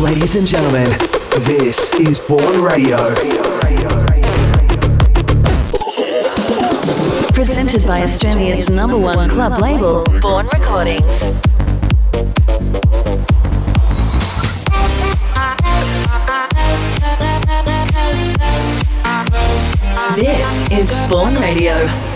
Ladies and gentlemen, this is Bourne Radio. Presented by Australia's number one club label, Bourne Recordings. This is Bourne Radio.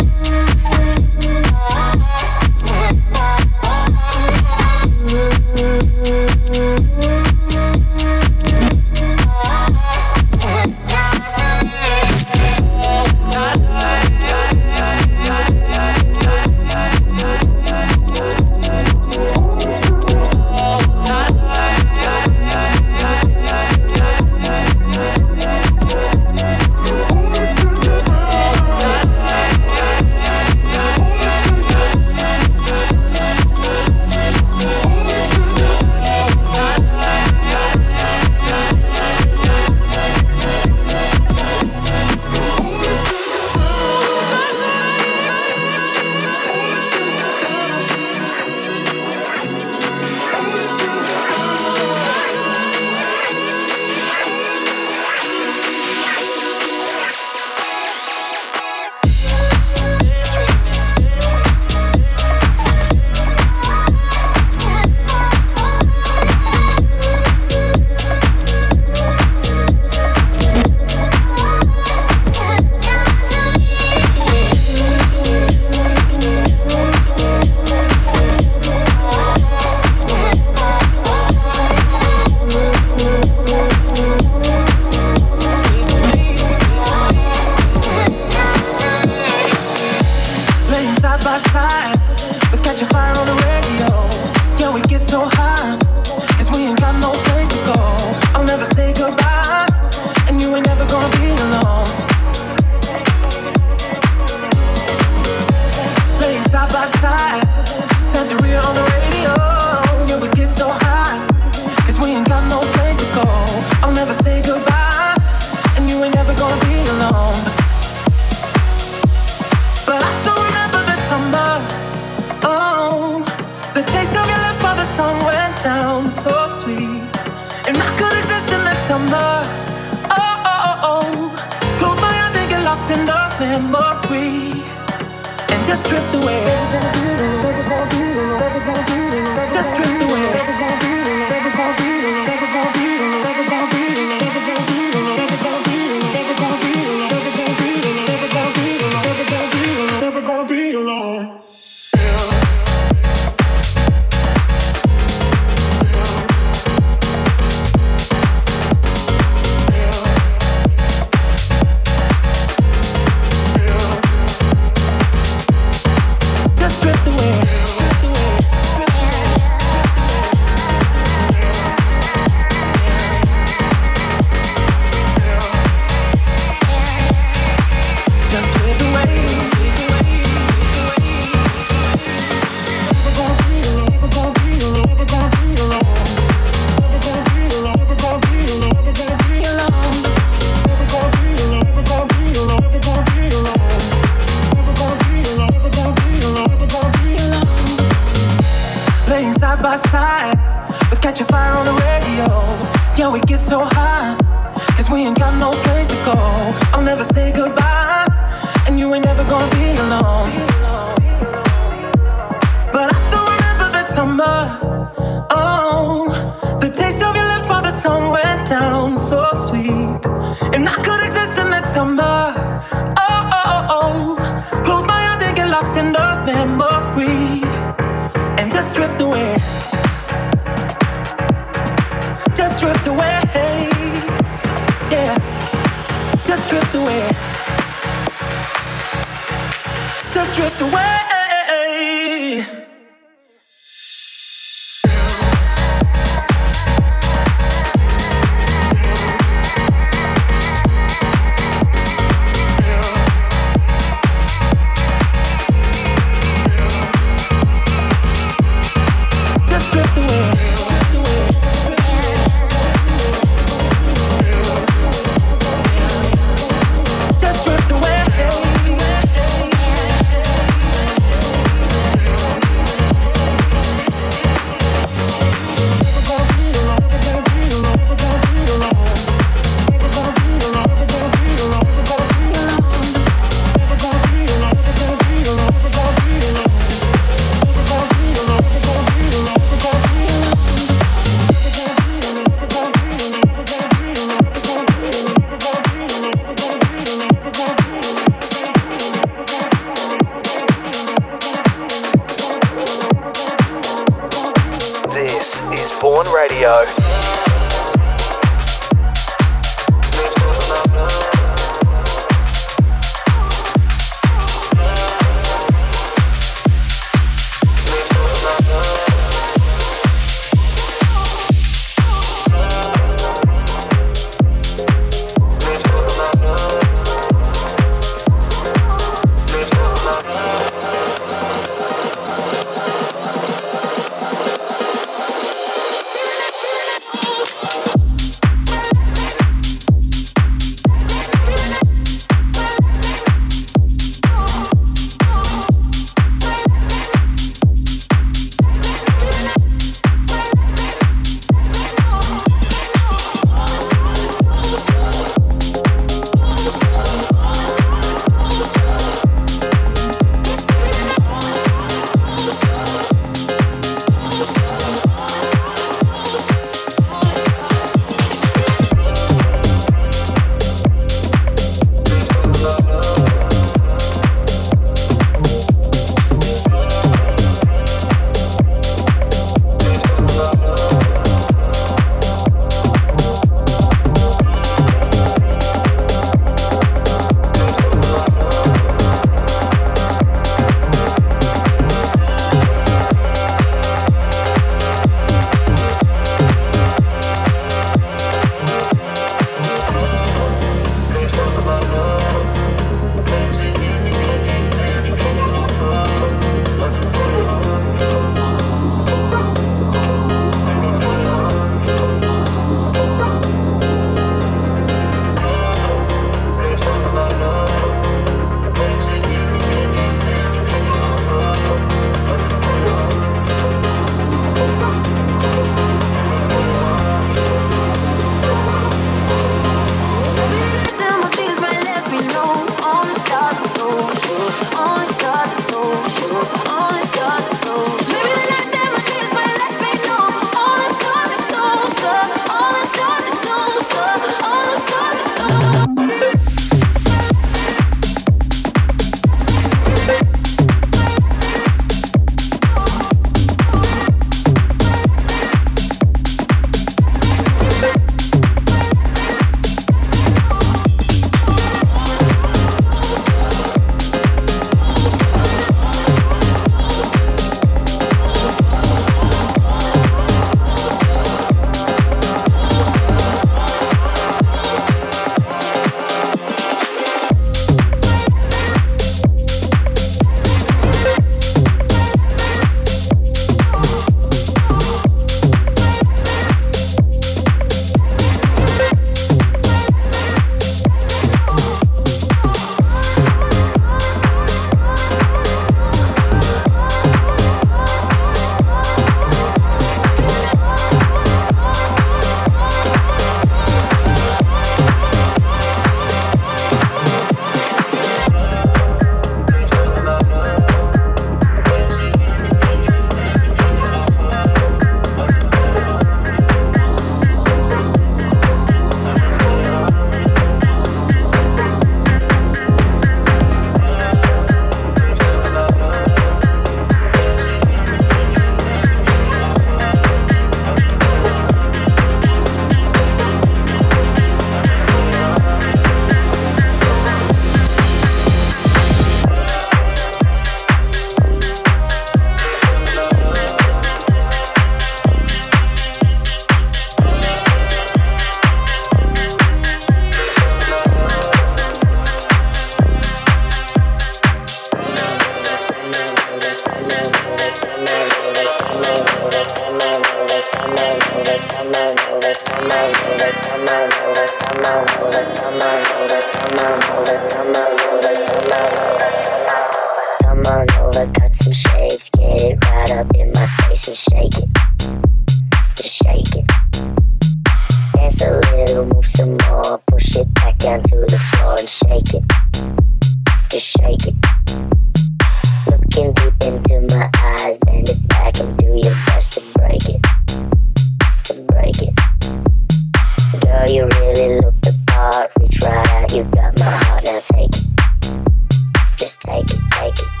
Just take it, take it.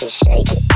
to shake it.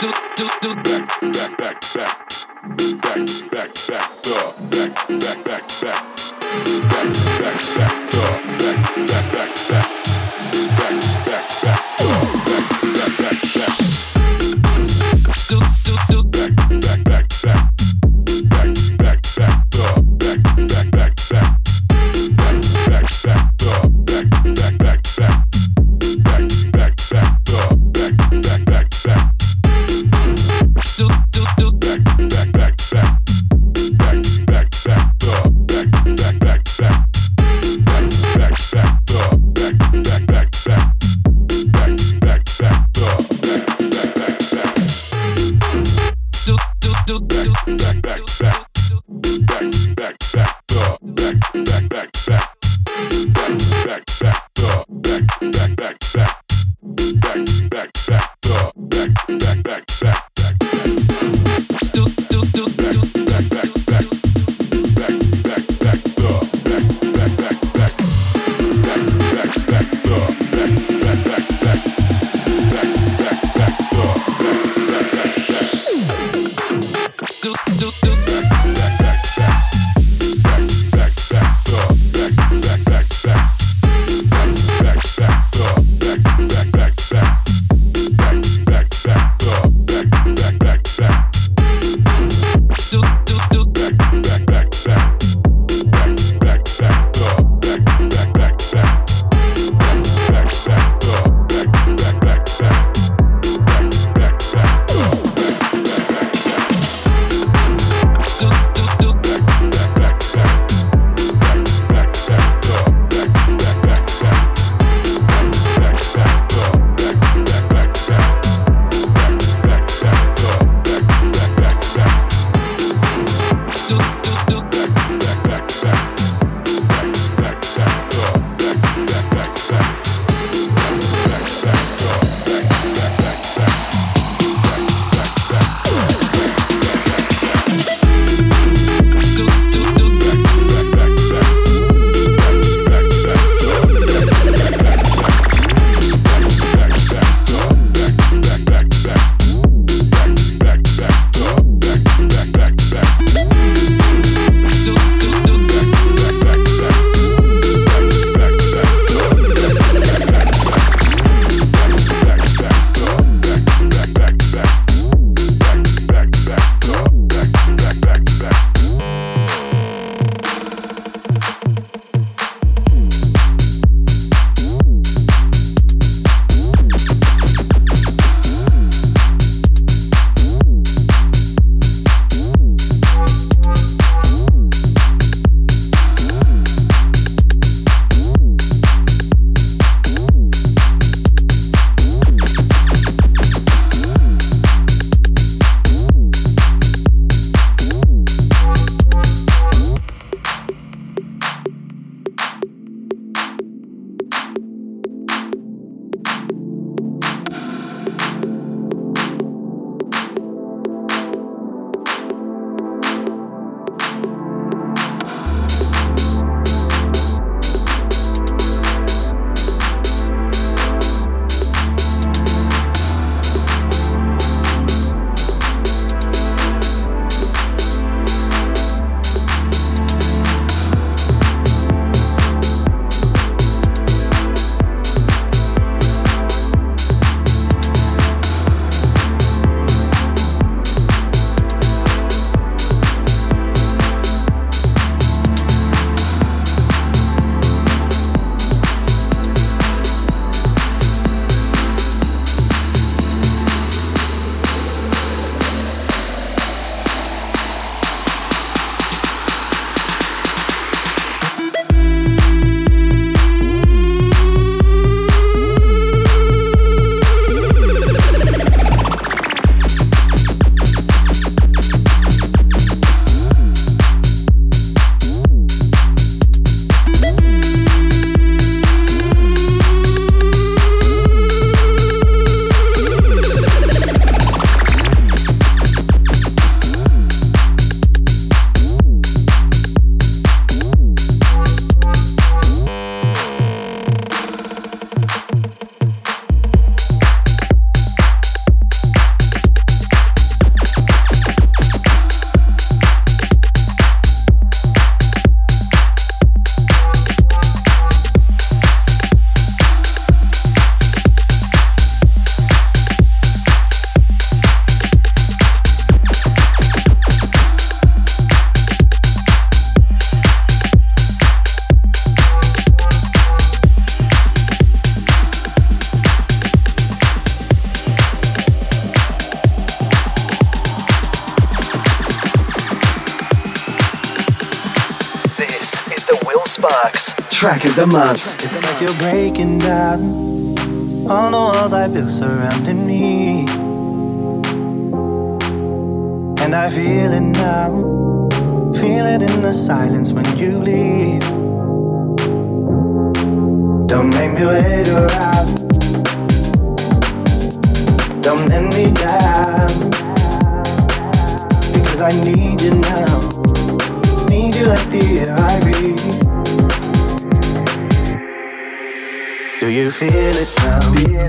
Back, back, back. Track of the month. It's like you're breaking down all the walls I built surrounding me. And I feel it now, feel it in the silence when you leave. Don't make me wait around, don't let me down. Because I need you now, need you like the air you feel it now?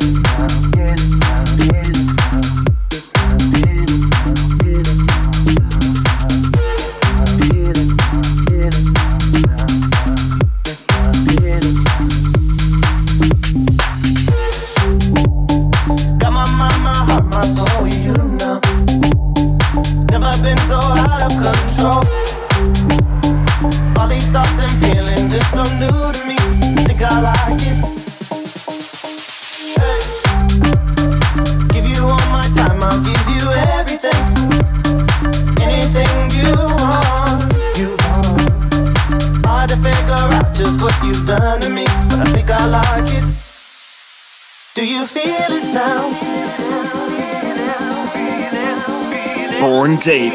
Born Deep.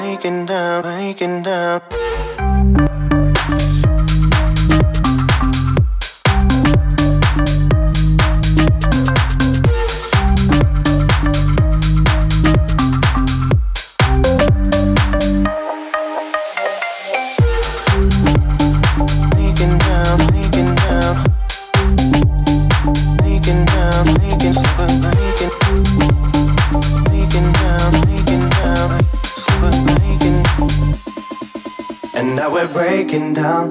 Breaking down, breaking down. Down.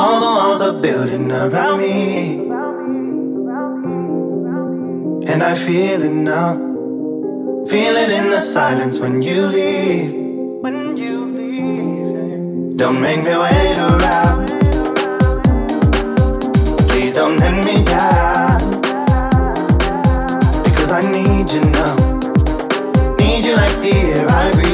All the walls are building around me. And I feel it now. Feel it in the silence when you leave. When you leave. Don't make me wait around. Please don't let me down. Because I need you now. Need you like the air I breathe.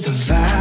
feel the vibe.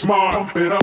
smart, pump it up.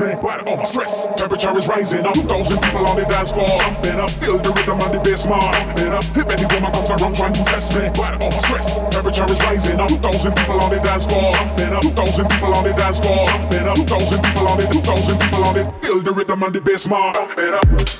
Stress. Temperature is rising up. 2,000 people on the dance floor. Jumping up, feel the rhythm on the bass mark. Jumping up. If any woman comes around trying to test me, right on stress. Temperature is rising up. 2,000 people on the dance floor. Jumping up. 2,000 people on the dance floor. Jumping up. 2,000 people on it. 2,000 people on it. Feel the rhythm on the bass mark. Jumping up.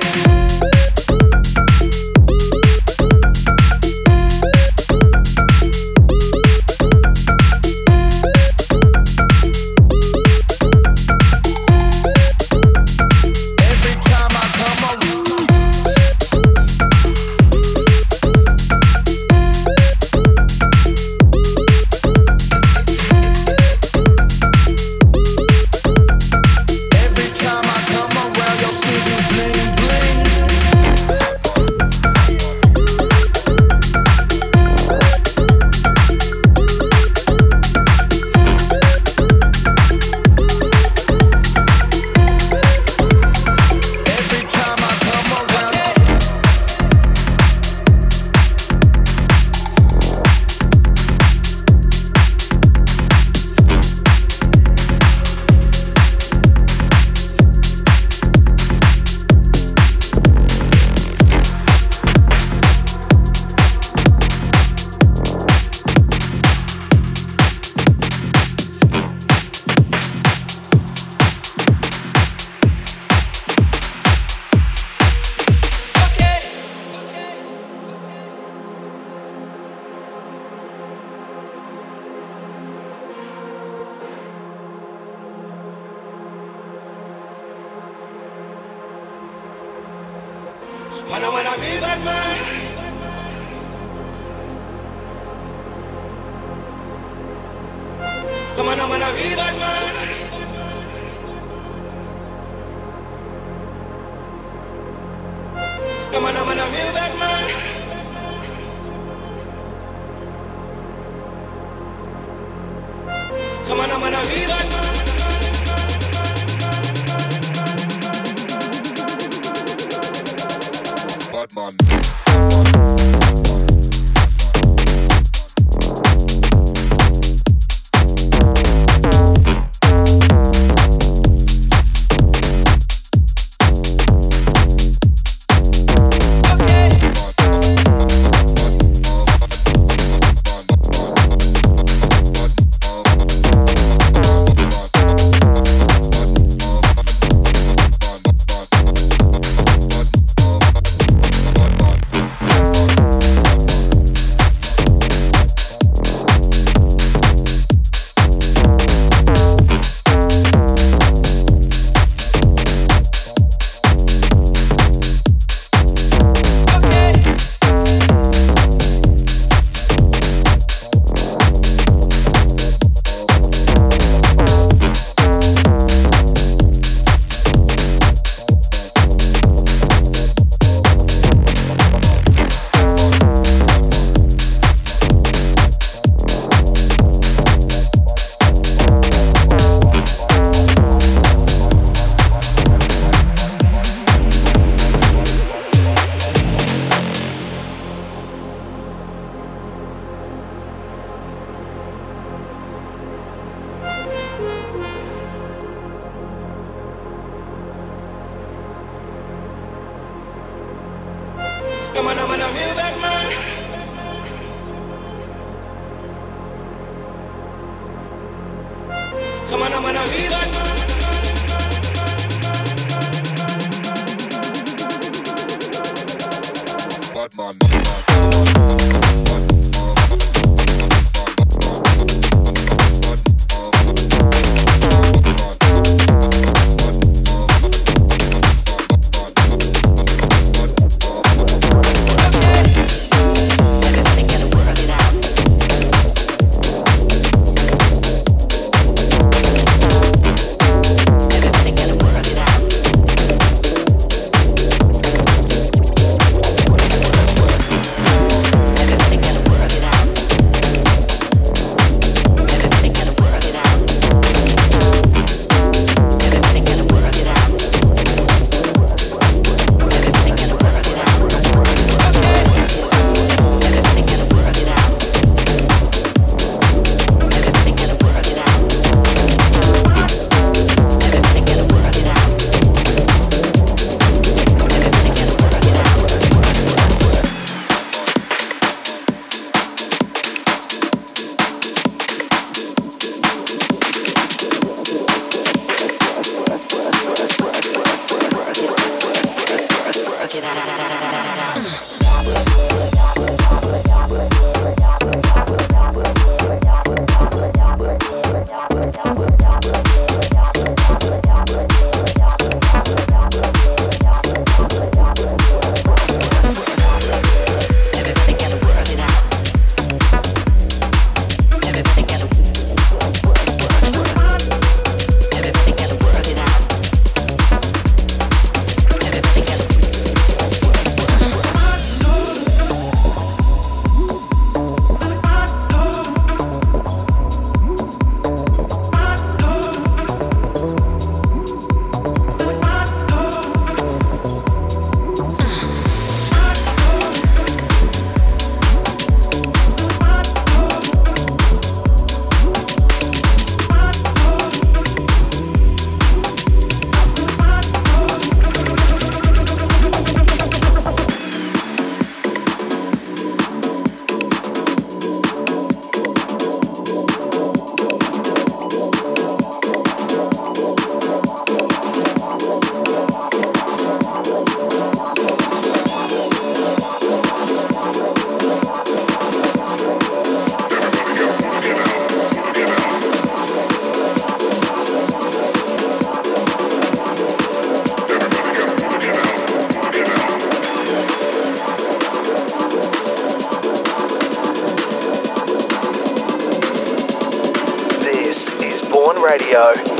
Radio.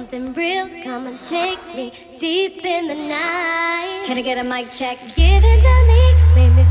something real. Come and take me deep in the night. Can I get a mic check? Give it to me. Make me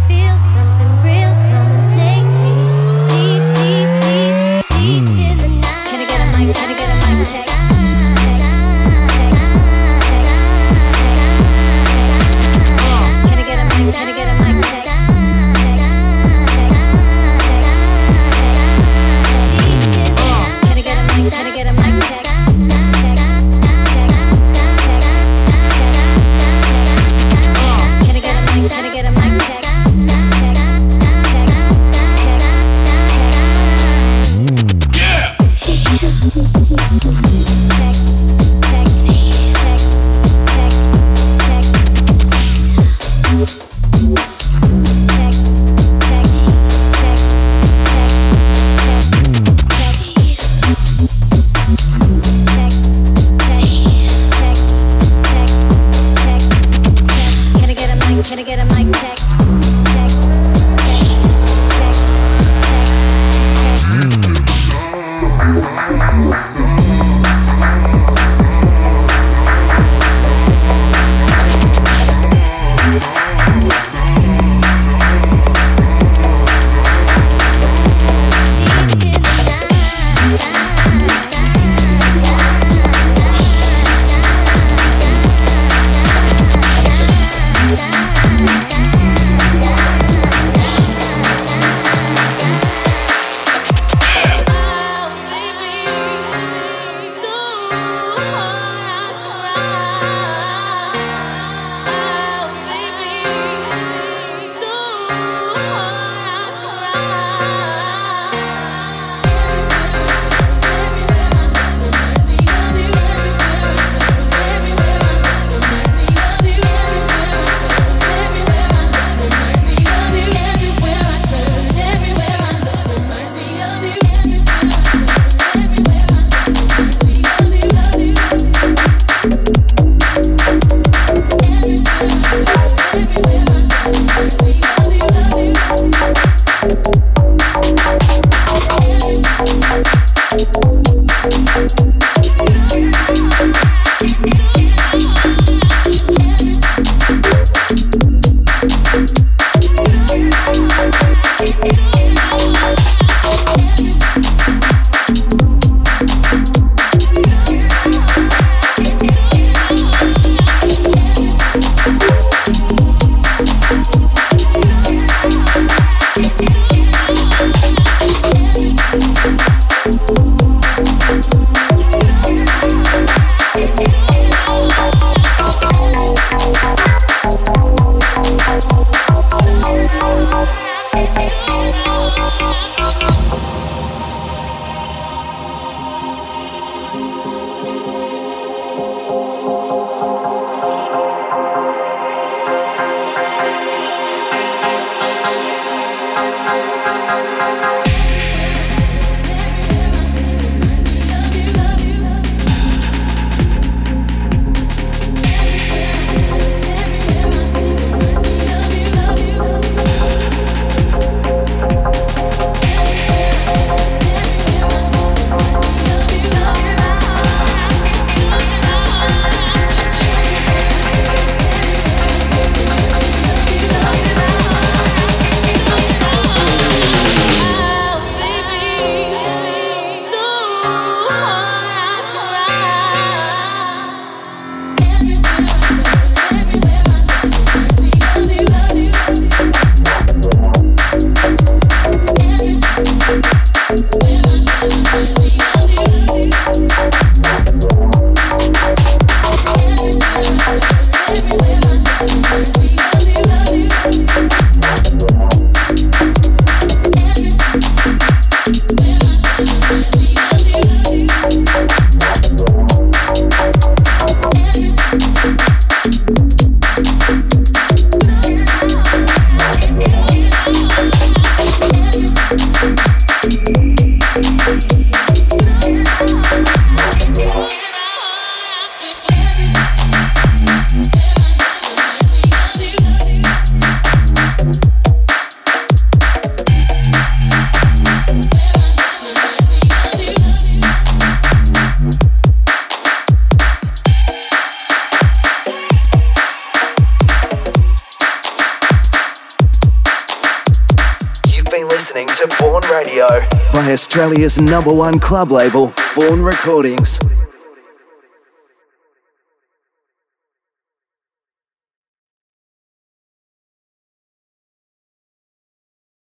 Australia's number one club label, Bourne Recordings.